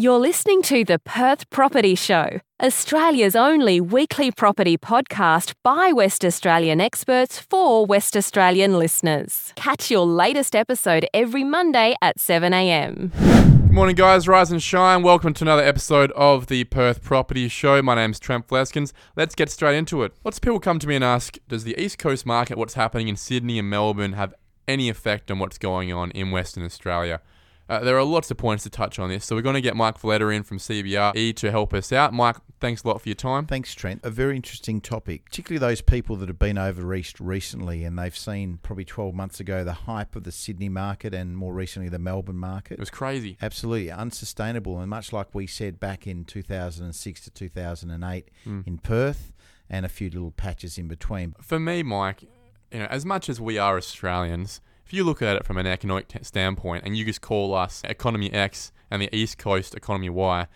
You're listening to the Perth Property Show, Australia's only weekly property podcast by West Australian experts for West Australian listeners. Catch your latest episode every Monday at 7am. Good morning, guys. Rise and shine. Welcome to another episode of the Perth Property Show. My name's Trent Fleskens. Let's get straight into it. Lots of people come to me and ask Does the East Coast market, what's happening in Sydney and Melbourne, have any effect on what's going on in Western Australia? Uh, there are lots of points to touch on this, so we're going to get Mike Veletta in from CBRE to help us out. Mike, thanks a lot for your time. Thanks, Trent. A very interesting topic, particularly those people that have been overreached recently and they've seen probably 12 months ago the hype of the Sydney market and more recently the Melbourne market. It was crazy. Absolutely unsustainable. And much like we said back in 2006 to 2008 mm. in Perth and a few little patches in between. For me, Mike, you know, as much as we are Australians, if you look at it from an economic t- standpoint and you just call us economy X and the East Coast economy Y,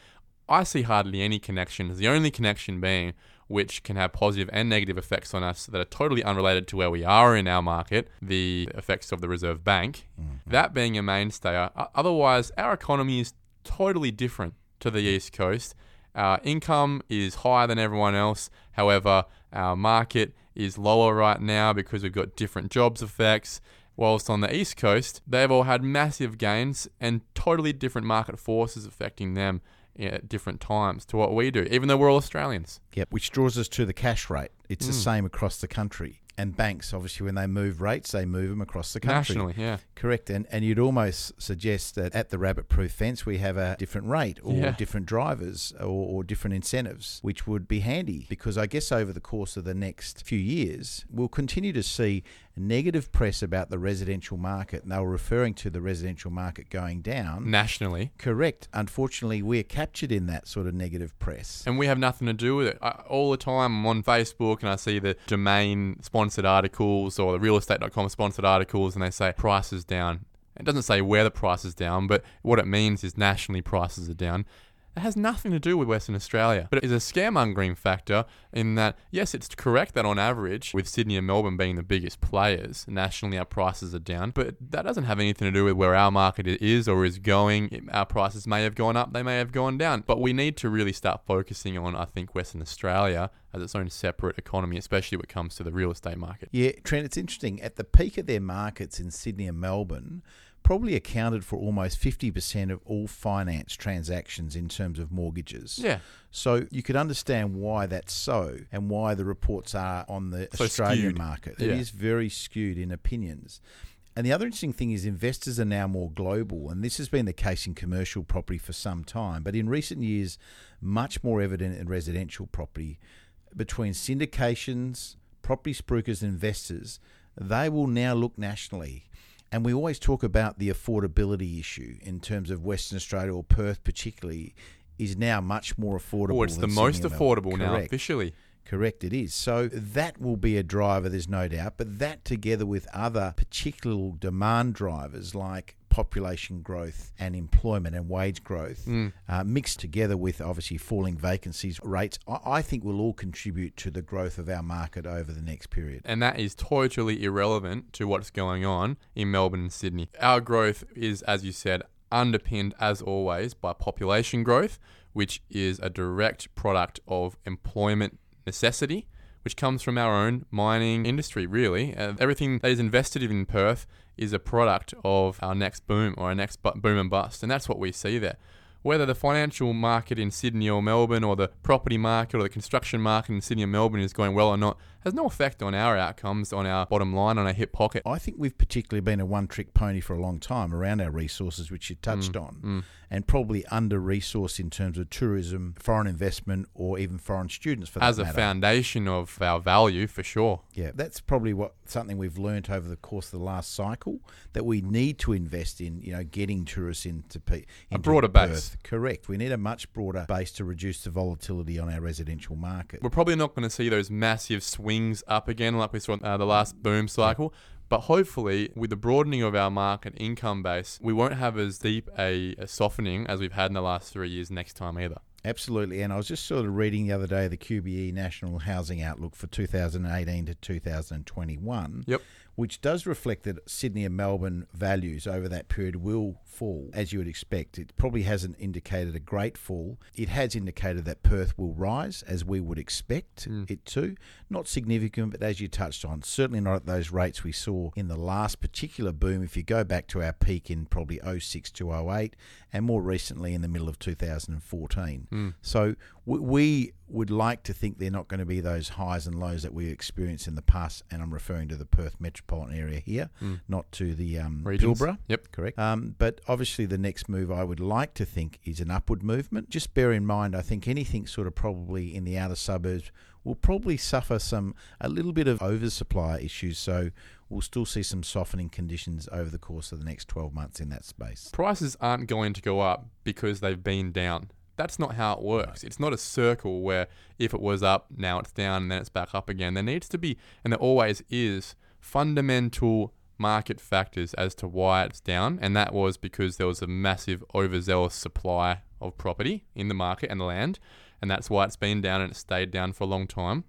I see hardly any connections. The only connection being which can have positive and negative effects on us that are totally unrelated to where we are in our market, the effects of the Reserve Bank. Mm-hmm. That being a mainstay. Otherwise, our economy is totally different to the East Coast. Our income is higher than everyone else. However, our market is lower right now because we've got different jobs effects. Whilst on the East Coast, they've all had massive gains and totally different market forces affecting them at different times to what we do, even though we're all Australians. Yep, which draws us to the cash rate. It's mm. the same across the country and banks, obviously, when they move rates, they move them across the country. Nationally, yeah. Correct. And and you'd almost suggest that at the rabbit proof fence we have a different rate or yeah. different drivers or, or, different incentives, which would be handy because I guess over the course of the next few years, we'll continue to see negative press about the residential market. And they were referring to the residential market going down. Nationally. Correct. Unfortunately, we're captured in that sort of negative press. And we have nothing to do with it. I, all the time I'm on Facebook and I see the domain sponsored articles or the realestate.com sponsored articles and they say prices down. It doesn't say where the price is down, but what it means is nationally prices are down. It has nothing to do with Western Australia, but it is a scaremongering factor in that, yes, it's correct that on average, with Sydney and Melbourne being the biggest players, nationally our prices are down, but that doesn't have anything to do with where our market is or is going. Our prices may have gone up, they may have gone down, but we need to really start focusing on, I think, Western Australia as its own separate economy, especially when it comes to the real estate market. Yeah, Trent, it's interesting. At the peak of their markets in Sydney and Melbourne, probably accounted for almost 50% of all finance transactions in terms of mortgages. Yeah. So you could understand why that's so and why the reports are on the so Australian skewed. market. It yeah. is very skewed in opinions. And the other interesting thing is investors are now more global, and this has been the case in commercial property for some time, but in recent years, much more evident in residential property. Between syndications, property spruikers, and investors, they will now look nationally. And we always talk about the affordability issue in terms of Western Australia or Perth, particularly, is now much more affordable. Oh, it's the most affordable now, officially. Correct, it is. So that will be a driver, there's no doubt. But that, together with other particular demand drivers like population growth and employment and wage growth mm. uh, mixed together with obviously falling vacancies rates, I, I think will all contribute to the growth of our market over the next period. And that is totally irrelevant to what's going on in Melbourne and Sydney. Our growth is, as you said, underpinned as always by population growth, which is a direct product of employment necessity which comes from our own mining industry, really. Uh, everything that is invested in Perth is a product of our next boom or our next bu- boom and bust. And that's what we see there whether the financial market in Sydney or Melbourne or the property market or the construction market in Sydney or Melbourne is going well or not has no effect on our outcomes, on our bottom line, on our hip pocket. I think we've particularly been a one trick pony for a long time around our resources, which you touched mm, on, mm. and probably under resourced in terms of tourism, foreign investment, or even foreign students for As a matter. foundation of our value, for sure. Yeah, that's probably what something we've learned over the course of the last cycle that we need to invest in, you know, getting tourists into, into a broader Perth. base Correct. We need a much broader base to reduce the volatility on our residential market. We're probably not going to see those massive swings up again like we saw uh, the last boom cycle. But hopefully, with the broadening of our market income base, we won't have as deep a, a softening as we've had in the last three years next time either. Absolutely. And I was just sort of reading the other day the QBE National Housing Outlook for 2018 to 2021. Yep which does reflect that Sydney and Melbourne values over that period will fall, as you would expect. It probably hasn't indicated a great fall. It has indicated that Perth will rise, as we would expect mm. it to. Not significant, but as you touched on, certainly not at those rates we saw in the last particular boom. If you go back to our peak in probably 06 to 08, and more recently in the middle of 2014. Mm. So we would like to think they're not going to be those highs and lows that we experienced in the past, and I'm referring to the Perth metropolitan area here, mm. not to the um, Pilbara. Yep, correct. Um, but obviously, the next move I would like to think is an upward movement. Just bear in mind, I think anything sort of probably in the outer suburbs will probably suffer some a little bit of oversupply issues. So we'll still see some softening conditions over the course of the next 12 months in that space. Prices aren't going to go up because they've been down. That's not how it works. It's not a circle where if it was up, now it's down, and then it's back up again. There needs to be, and there always is, fundamental market factors as to why it's down, and that was because there was a massive overzealous supply of property in the market and the land, and that's why it's been down and it stayed down for a long time.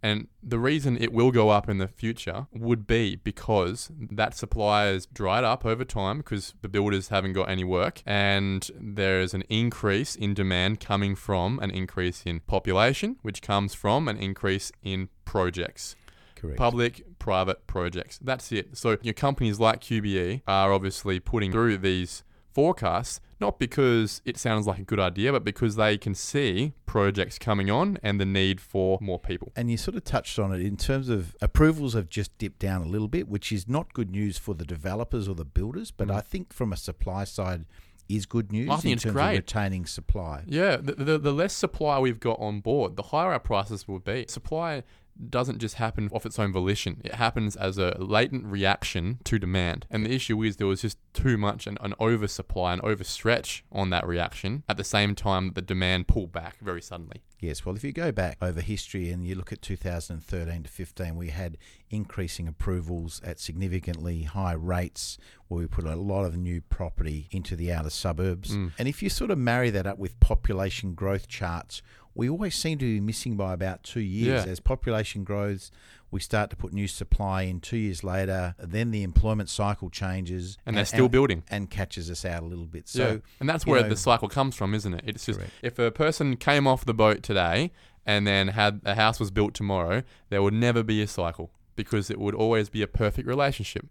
And the reason it will go up in the future would be because that supply has dried up over time because the builders haven't got any work, and there is an increase in demand coming from an increase in population, which comes from an increase in projects. Correct. Public, private projects. That's it. So your companies like QBE are obviously putting through these forecasts, not because it sounds like a good idea, but because they can see projects coming on and the need for more people. And you sort of touched on it in terms of approvals have just dipped down a little bit, which is not good news for the developers or the builders, but mm. I think from a supply side, is good news I think in it's terms great. of retaining supply. Yeah, the, the, the less supply we've got on board, the higher our prices will be. Supply doesn't just happen off its own volition. It happens as a latent reaction to demand. And the issue is there was just too much an, an oversupply, an overstretch on that reaction at the same time the demand pulled back very suddenly. Yes, well, if you go back over history and you look at 2013 to 15, we had increasing approvals at significantly high rates where we put a lot of new property into the outer suburbs. Mm. And if you sort of marry that up with population growth charts, we always seem to be missing by about two years. Yeah. As population grows, we start to put new supply in two years later. Then the employment cycle changes, and, and they're still and, building, and catches us out a little bit. So, yeah. and that's where know, the cycle comes from, isn't it? It's just correct. if a person came off the boat today and then had a house was built tomorrow, there would never be a cycle because it would always be a perfect relationship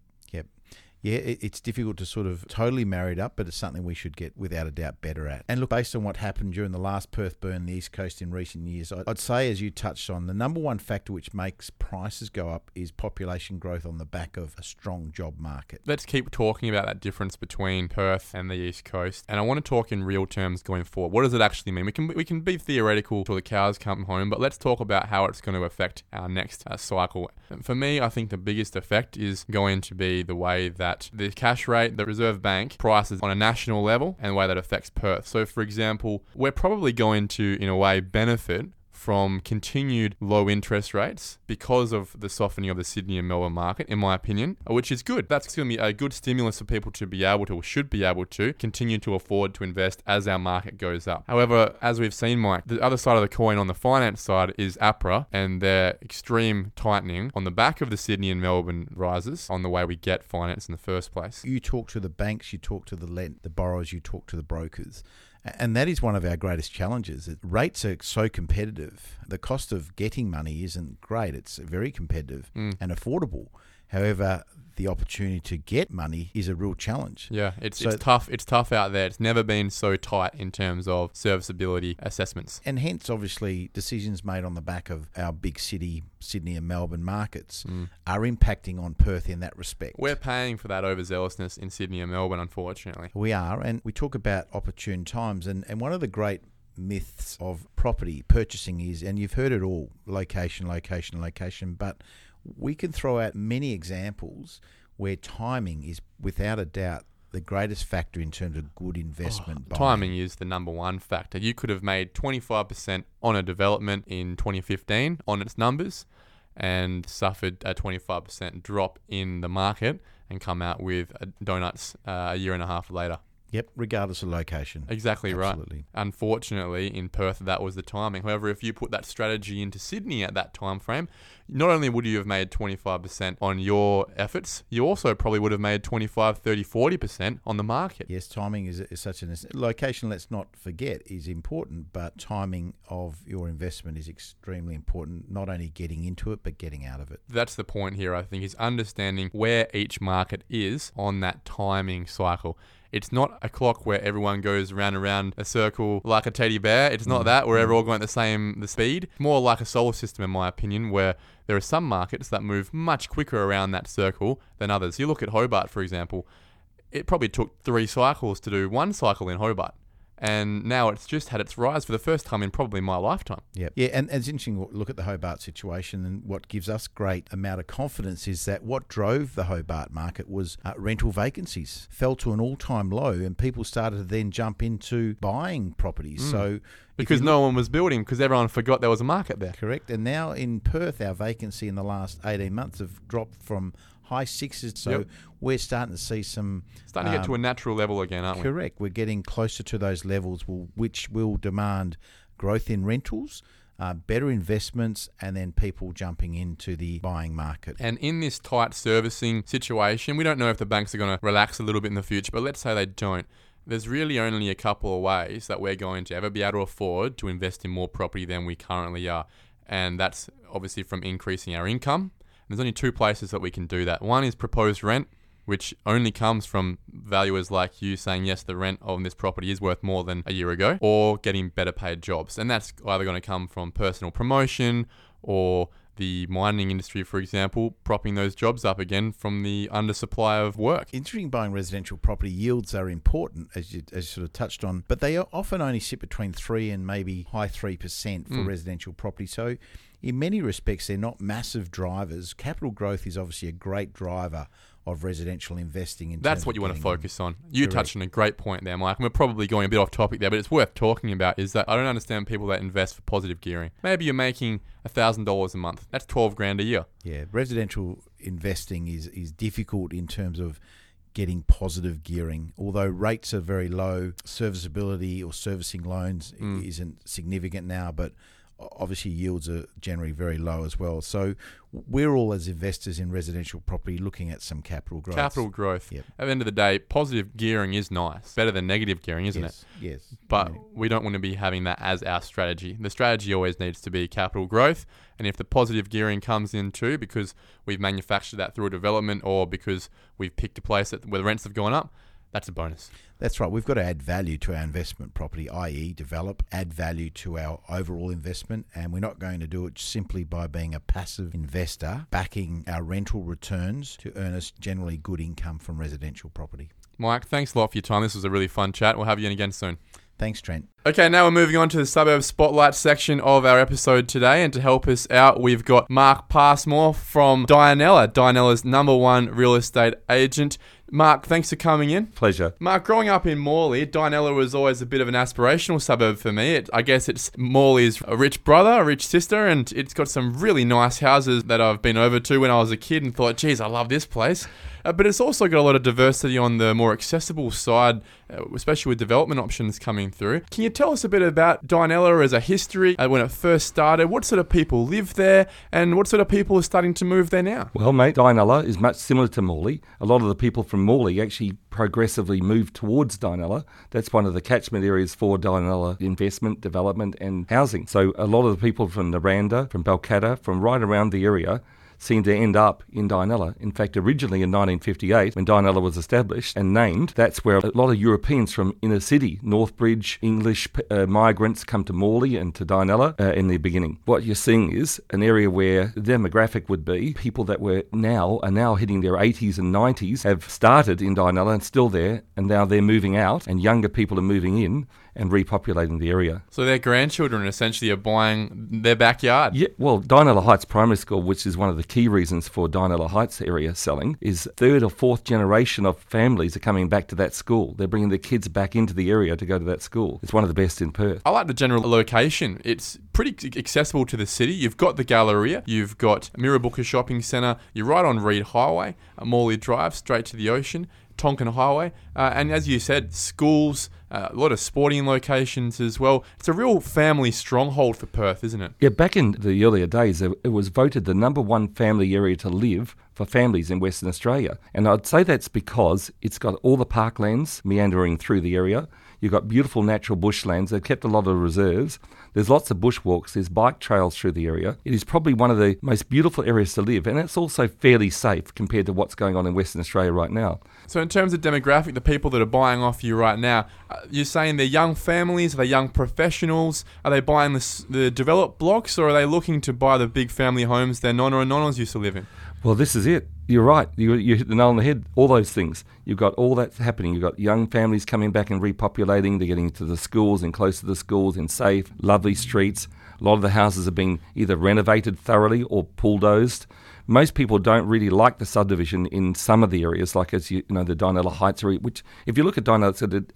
yeah, it, it's difficult to sort of totally marry it up, but it's something we should get without a doubt better at. And look, based on what happened during the last Perth burn, the East Coast in recent years, I'd say, as you touched on, the number one factor which makes prices go up is population growth on the back of a strong job market. Let's keep talking about that difference between Perth and the East Coast, and I want to talk in real terms going forward. What does it actually mean? We can we can be theoretical till the cows come home, but let's talk about how it's going to affect our next uh, cycle. For me, I think the biggest effect is going to be the way that the cash rate, the Reserve Bank prices on a national level and the way that affects Perth. So, for example, we're probably going to, in a way, benefit from continued low interest rates because of the softening of the Sydney and Melbourne market, in my opinion, which is good. That's going to be a good stimulus for people to be able to, or should be able to, continue to afford to invest as our market goes up. However, as we've seen, Mike, the other side of the coin on the finance side is APRA and their extreme tightening on the back of the Sydney and Melbourne rises on the way we get finance in the first place. You talk to the banks, you talk to the lend, the borrowers, you talk to the brokers. And that is one of our greatest challenges. Rates are so competitive. The cost of getting money isn't great. It's very competitive mm. and affordable. However, the opportunity to get money is a real challenge. Yeah, it's, so, it's tough. It's tough out there. It's never been so tight in terms of serviceability assessments. And hence, obviously, decisions made on the back of our big city, Sydney and Melbourne markets mm. are impacting on Perth in that respect. We're paying for that overzealousness in Sydney and Melbourne, unfortunately. We are. And we talk about opportune times. And, and one of the great myths of property purchasing is, and you've heard it all location, location, location, but we can throw out many examples where timing is without a doubt the greatest factor in terms of good investment. Oh, timing is the number one factor. You could have made 25% on a development in 2015 on its numbers and suffered a 25% drop in the market and come out with donuts uh, a year and a half later. Yep, regardless of location. Exactly Absolutely. right. Unfortunately, in Perth, that was the timing. However, if you put that strategy into Sydney at that time frame, not only would you have made 25% on your efforts, you also probably would have made 25, 30, 40% on the market. Yes, timing is, is such an location. Let's not forget is important, but timing of your investment is extremely important. Not only getting into it, but getting out of it. That's the point here. I think is understanding where each market is on that timing cycle. It's not a clock where everyone goes round and round a circle like a teddy bear. It's not mm. that where everyone going at the same the speed. More like a solar system, in my opinion, where there are some markets that move much quicker around that circle than others. You look at Hobart, for example. It probably took three cycles to do one cycle in Hobart and now it's just had its rise for the first time in probably my lifetime. Yeah, yeah, and, and it's interesting. to Look at the Hobart situation, and what gives us great amount of confidence is that what drove the Hobart market was uh, rental vacancies fell to an all-time low, and people started to then jump into buying properties. Mm. So because no one was building because everyone forgot there was a market there. Correct. And now in Perth, our vacancy in the last 18 months have dropped from high sixes. So yep. we're starting to see some starting um, to get to a um, natural level again, aren't correct. we? Correct. We're getting closer to those levels, which will demand growth in rentals. Uh, better investments and then people jumping into the buying market. And in this tight servicing situation, we don't know if the banks are going to relax a little bit in the future, but let's say they don't. There's really only a couple of ways that we're going to ever be able to afford to invest in more property than we currently are. And that's obviously from increasing our income And there's only two places that we can do that. One is proposed rent, which only comes from valuers like you saying, yes, the rent on this property is worth more than a year ago, or getting better paid jobs. And that's either going to come from personal promotion or the mining industry, for example, propping those jobs up again from the undersupply of work. Interesting buying residential property yields are important, as you, as you sort of touched on, but they often only sit between 3 and maybe high 3% for mm. residential property. So in many respects, they're not massive drivers. Capital growth is obviously a great driver of residential investing. In That's what you want to focus on. You correct. touched on a great point there, Mike. We're probably going a bit off topic there, but it's worth talking about. Is that I don't understand people that invest for positive gearing. Maybe you're making thousand dollars a month. That's twelve grand a year. Yeah, residential investing is is difficult in terms of getting positive gearing. Although rates are very low, serviceability or servicing loans mm. isn't significant now, but obviously yields are generally very low as well. So we're all as investors in residential property looking at some capital growth. Capital growth. Yep. At the end of the day, positive gearing is nice. Better than negative gearing, isn't yes, it? Yes. But we don't want to be having that as our strategy. The strategy always needs to be capital growth. And if the positive gearing comes in too, because we've manufactured that through a development or because we've picked a place that, where the rents have gone up, that's a bonus. That's right. We've got to add value to our investment property, i.e., develop, add value to our overall investment. And we're not going to do it simply by being a passive investor, backing our rental returns to earn us generally good income from residential property. Mike, thanks a lot for your time. This was a really fun chat. We'll have you in again soon. Thanks, Trent. Okay, now we're moving on to the suburb spotlight section of our episode today. And to help us out, we've got Mark Passmore from Dianella, Dianella's number one real estate agent. Mark, thanks for coming in. Pleasure. Mark, growing up in Morley, Dianella was always a bit of an aspirational suburb for me. It, I guess it's Morley's a rich brother, a rich sister, and it's got some really nice houses that I've been over to when I was a kid and thought, geez, I love this place. Uh, but it's also got a lot of diversity on the more accessible side, uh, especially with development options coming through. Can you tell us a bit about Dianella as a history, uh, when it first started? What sort of people live there, and what sort of people are starting to move there now? Well, mate, Dianella is much similar to Morley. A lot of the people from Morley actually progressively moved towards Dianella. That's one of the catchment areas for Dianella investment, development, and housing. So a lot of the people from Noranda, from Balcatta, from right around the area seemed to end up in Dianella. In fact, originally in 1958, when Dianella was established and named, that's where a lot of Europeans from inner city, Northbridge, English uh, migrants come to Morley and to Dianella uh, in the beginning. What you're seeing is an area where the demographic would be people that were now are now hitting their 80s and 90s have started in Dianella and still there, and now they're moving out, and younger people are moving in and repopulating the area. So their grandchildren essentially are buying their backyard. Yeah, well, Dianella Heights Primary School, which is one of the key reasons for Dianella Heights area selling, is third or fourth generation of families are coming back to that school. They're bringing their kids back into the area to go to that school. It's one of the best in Perth. I like the general location. It's pretty accessible to the city. You've got the Galleria, you've got Mirrabooka Shopping Centre, you're right on Reid Highway, Morley Drive, straight to the ocean Tonkin Highway. Uh, and as you said, schools, uh, a lot of sporting locations as well. It's a real family stronghold for Perth, isn't it? Yeah, back in the earlier days, it was voted the number one family area to live for families in Western Australia. And I'd say that's because it's got all the parklands meandering through the area. You've got beautiful natural bushlands. They've kept a lot of reserves. There's lots of bushwalks. There's bike trails through the area. It is probably one of the most beautiful areas to live, and it's also fairly safe compared to what's going on in Western Australia right now. So, in terms of demographic, the people that are buying off you right now, uh, you're saying they're young families, are they young professionals? Are they buying the, the developed blocks, or are they looking to buy the big family homes their nonna and nonnas used to live in? Well, this is it. You're right. You, you hit the nail on the head. All those things. You've got all that happening. You've got young families coming back and repopulating. They're getting to the schools and close to the schools in safe, lovely streets. A lot of the houses are being either renovated thoroughly or bulldozed. Most people don't really like the subdivision in some of the areas, like as you, you know the Dianella Heights area. Which, if you look at Dianella,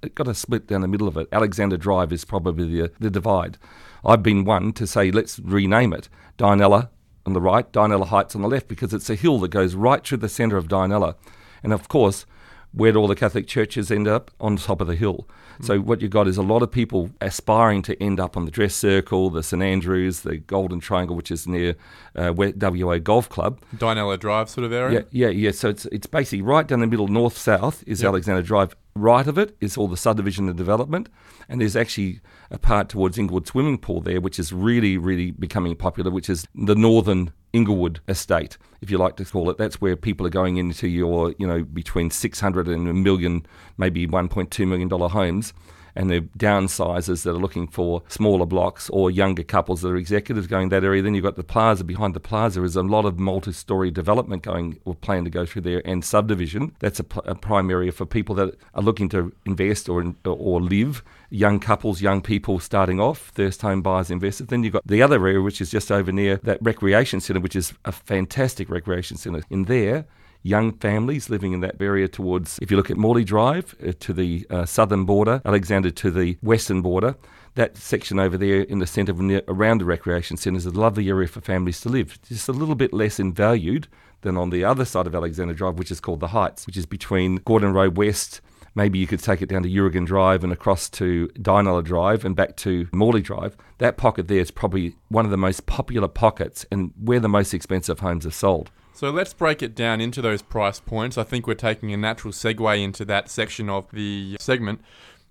it's, got a split down the middle of it. Alexander Drive is probably the the divide. I've been one to say let's rename it Dianella on the right, Dianella Heights on the left, because it's a hill that goes right through the centre of Dianella. And of course, where do all the Catholic churches end up? On top of the hill. Mm. So what you've got is a lot of people aspiring to end up on the Dress Circle, the St Andrews, the Golden Triangle, which is near uh, WA Golf Club. Dianella Drive sort of area? Yeah, yeah, yeah. So it's, it's basically right down the middle, north-south is yep. Alexander Drive. Right of it is all the subdivision and development. And there's actually a part towards Inglewood Swimming Pool there, which is really, really becoming popular, which is the northern Inglewood estate, if you like to call it. That's where people are going into your, you know, between 600 and a million, maybe 1.2 million dollar homes. And the downsizers that are looking for smaller blocks or younger couples that are executives going that area. Then you've got the plaza. Behind the plaza is a lot of multi story development going or planned to go through there and subdivision. That's a, a prime area for people that are looking to invest or, or live young couples, young people starting off, first home buyers, investors. Then you've got the other area, which is just over near that recreation centre, which is a fantastic recreation centre. In there, young families living in that area towards, if you look at Morley Drive uh, to the uh, southern border, Alexander to the western border, that section over there in the centre near, around the recreation centre is a lovely area for families to live. Just a little bit less in valued than on the other side of Alexander Drive, which is called the Heights, which is between Gordon Road West maybe you could take it down to Yirrigan Drive and across to Dianella Drive and back to Morley Drive. That pocket there is probably one of the most popular pockets and where the most expensive homes are sold. So let's break it down into those price points. I think we're taking a natural segue into that section of the segment.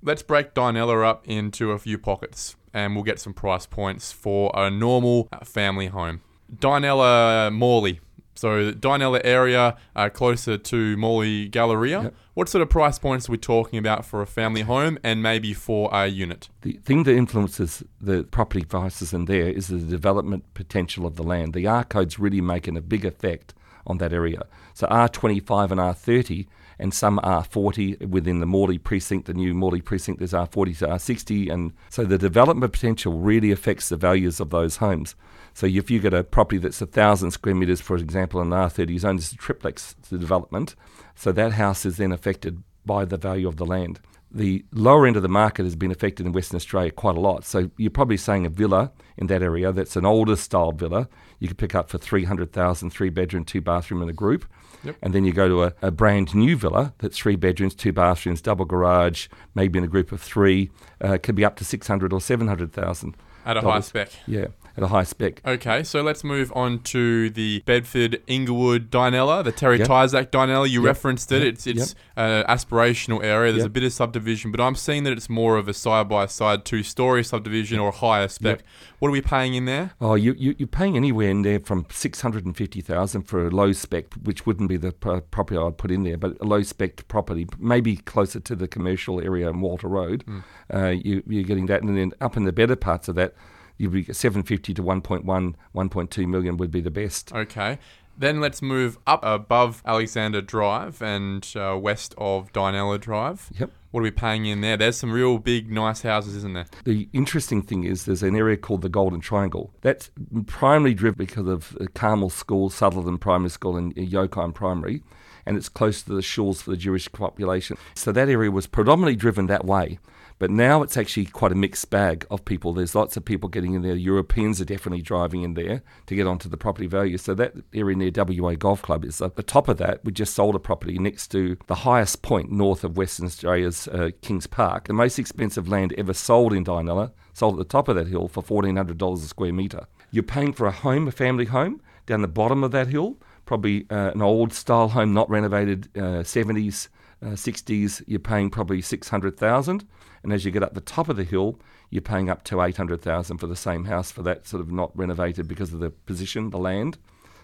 Let's break Dianella up into a few pockets and we'll get some price points for a normal family home. Dianella Morley, so Dianella area, uh, closer to Morley Galleria. Yep. What sort of price points are we talking about for a family home and maybe for a unit? The thing that influences the property prices in there is the development potential of the land. The R code's really making a big effect on that area. So R25 and R30 and some R40 within the Morley precinct, the new Morley precinct, there's R40 to R60. And so the development potential really affects the values of those homes. So if you get a property that's a thousand square metres, for example, in R30 zone, it's a triplex development. So that house is then affected by the value of the land. The lower end of the market has been affected in Western Australia quite a lot. So you're probably saying a villa in that area that's an older style villa you could pick up for 300,000, three bedroom, two bathroom in a group. Yep. And then you go to a, a, brand new villa that's three bedrooms, two bathrooms, double garage, maybe in a group of three, uh, could be up to 600 or 700,000. At a high spec. Yeah at a high spec. Okay, so let's move on to the Bedford Inglewood Dianella, the Terry yep. Tyzack Dianella. You yep. referenced it. Yep. It's it's an aspirational area. There's a bit of subdivision, but I'm seeing that it's more of a side by side two story subdivision or higher spec. What are we paying in there? Oh, you, you you're paying anywhere in there from six hundred and fifty thousand for a low spec, which wouldn't be the property I'd put in there, but a low spec property, maybe closer to the commercial area in Walter Road. Mm. Uh, you, you're getting that, and then up in the better parts of that you'd be 750 to 1.1, 1.2 million would be the best. Okay. Then let's move up above Alexander Drive and uh, west of Dianella Drive. Yep. What are we paying in there? There's some real big, nice houses, isn't there? The interesting thing is there's an area called the Golden Triangle. That's primarily driven because of Carmel School, Sutherland Primary School, and Yokine Primary, and it's close to the shores for the Jewish population. So that area was predominantly driven that way. But now it's actually quite a mixed bag of people. There's lots of people getting in there. Europeans are definitely driving in there to get onto the property value. So that area near WA Golf Club is at the top of that. We just sold a property next to the highest point north of Western Australia's uh, Kings Park, the most expensive land ever sold in Dianella, sold at the top of that hill for $1,400 a square metre. You're paying for a home, a family home, down the bottom of that hill, probably uh, an old style home, not renovated, uh, 70s, uh, 60s. You're paying probably 600,000, and as you get up the top of the hill, you're paying up to 800,000 for the same house for that sort of not renovated because of the position, the land.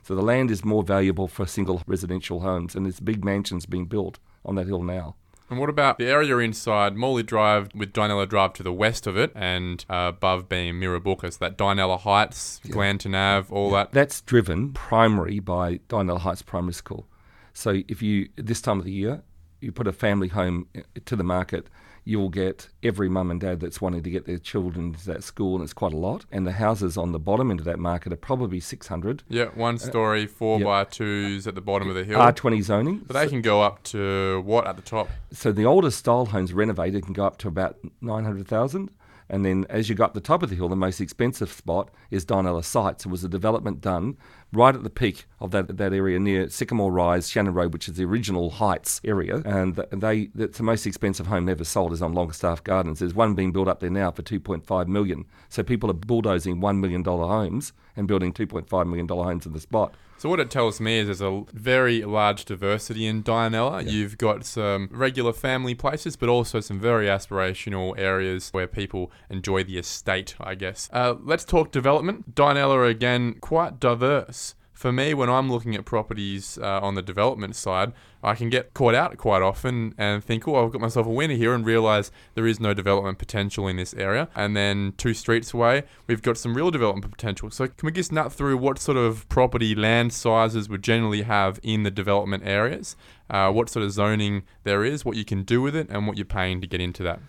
So the land is more valuable for single residential homes, and there's big mansions being built on that hill now. And what about the area inside Morley Drive with Dianella Drive to the west of it and uh, above being Mirrabooka, so that Dianella Heights, yeah. Glanton Ave, all yeah. that? That's driven primary by Dianella Heights Primary School. So if you, this time of the year, you put a family home uh, to the market you will get every mum and dad that's wanting to get their children to that school, and it's quite a lot. And the houses on the bottom end of that market are probably 600. Yeah, one story, uh, four by twos at the bottom of the hill. R20 zoning. But they so, can go up to what at the top? So the older style homes renovated can go up to about 900,000. And then as you go up the top of the hill, the most expensive spot is Dianella Sites. It was a development done right at the peak of that that area near Sycamore Rise, Shannon Road, which is the original Heights area. And they it's the most expensive home ever sold is on Longstaff Gardens. There's one being built up there now for 2.5 million. So people are bulldozing $1 million homes and building $2.5 million homes in the spot. So what it tells me is there's a very large diversity in Dianella. Yeah. You've got some regular family places, but also some very aspirational areas where people enjoy the estate, I guess. Uh, let's talk development. Dianella, again, quite diverse for me, when I'm looking at properties uh, on the development side, I can get caught out quite often and think, oh, I've got myself a winner here, and realize there is no development potential in this area. And then two streets away, we've got some real development potential. So, can we just nut through what sort of property land sizes we generally have in the development areas, uh, what sort of zoning there is, what you can do with it, and what you're paying to get into that?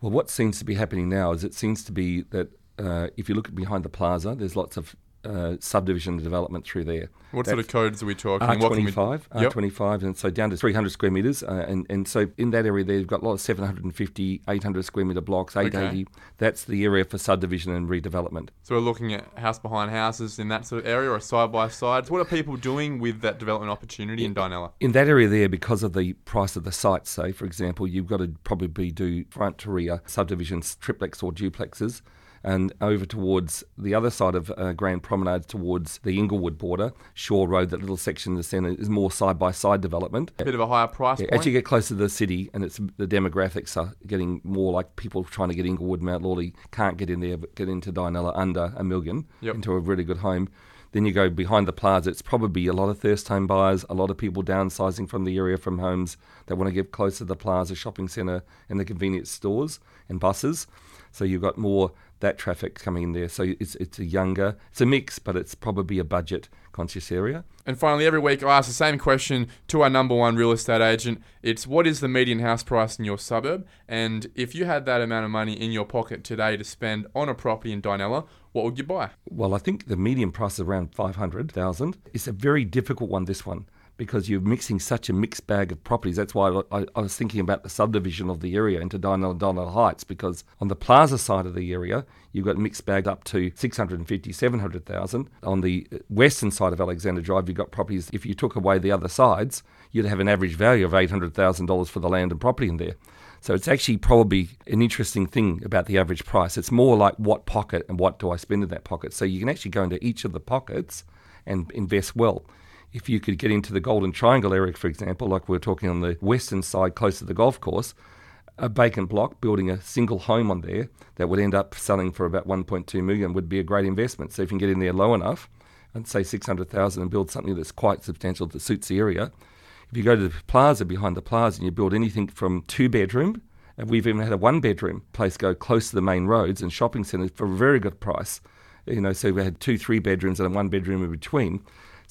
Well, what seems to be happening now is it seems to be that uh, if you look behind the plaza, there's lots of uh, subdivision development through there. What sort of codes are we talking? R25, R25, and so down to 300 square metres. Uh, and, and so in that area there, you've got a lot of 750, 800 square metre blocks, 880. Okay. That's the area for subdivision and redevelopment. So we're looking at house behind houses in that sort of area or side by side. What are people doing with that development opportunity in, in Dianella? In that area there, because of the price of the site, say, for example, you've got to probably do front to rear subdivisions, triplex or duplexes and over towards the other side of uh, Grand Promenade towards the Inglewood border, Shore Road, that little section in the centre is more side by side development. A bit of a higher price yeah, As you get closer to the city, and it's the demographics are getting more like people trying to get Inglewood, Mount Lawley can't get in there, but get into Dianella under a million yep. into a really good home. Then you go behind the plaza, it's probably a lot of first home buyers, a lot of people downsizing from the area from homes that want to get closer to the plaza shopping centre and the convenience stores and buses. So you've got more that traffic coming in there. So it's it's a younger, it's a mix, but it's probably a budget conscious area. And finally, every week I ask the same question to our number one real estate agent. It's what is the median house price in your suburb? And if you had that amount of money in your pocket today to spend on a property in Dianella, what would you buy? Well, I think the median price is around 500,000. It's a very difficult one, this one because you're mixing such a mixed bag of properties. That's why I, I was thinking about the subdivision of the area into Dianella Dianella Heights, because on the plaza side of the area, you've got mixed bag up to 650, 700,000. On the western side of Alexander Drive, you've got properties, if you took away the other sides, you'd have an average value of $800,000 for the land and property in there. So it's actually probably an interesting thing about the average price. It's more like what pocket and what do I spend in that pocket. So you can actually go into each of the pockets and invest well if you could get into the Golden Triangle area, for example, like we are talking on the western side close to the golf course, a vacant block, building a single home on there that would end up selling for about 1.2 million would be a great investment. So if you can get in there low enough, and say 600,000 and build something that's quite substantial that suits the area. If you go to the plaza behind the plaza and you build anything from two bedroom, and we've even had a one bedroom place go close to the main roads and shopping centres for a very good price. You know, so we had two, three bedrooms and a one bedroom in between.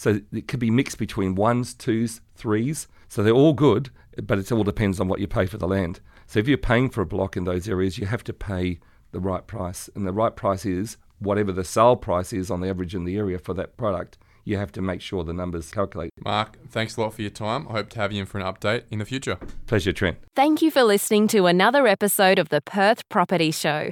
So it could be mixed between ones, twos, threes. So they're all good, but it all depends on what you pay for the land. So if you're paying for a block in those areas, you have to pay the right price. And the right price is whatever the sale price is on the average in the area for that product you have to make sure the numbers calculate. Mark, thanks a lot for your time. I hope to have you in for an update in the future. Pleasure, Trent. Thank you for listening to another episode of the Perth Property Show.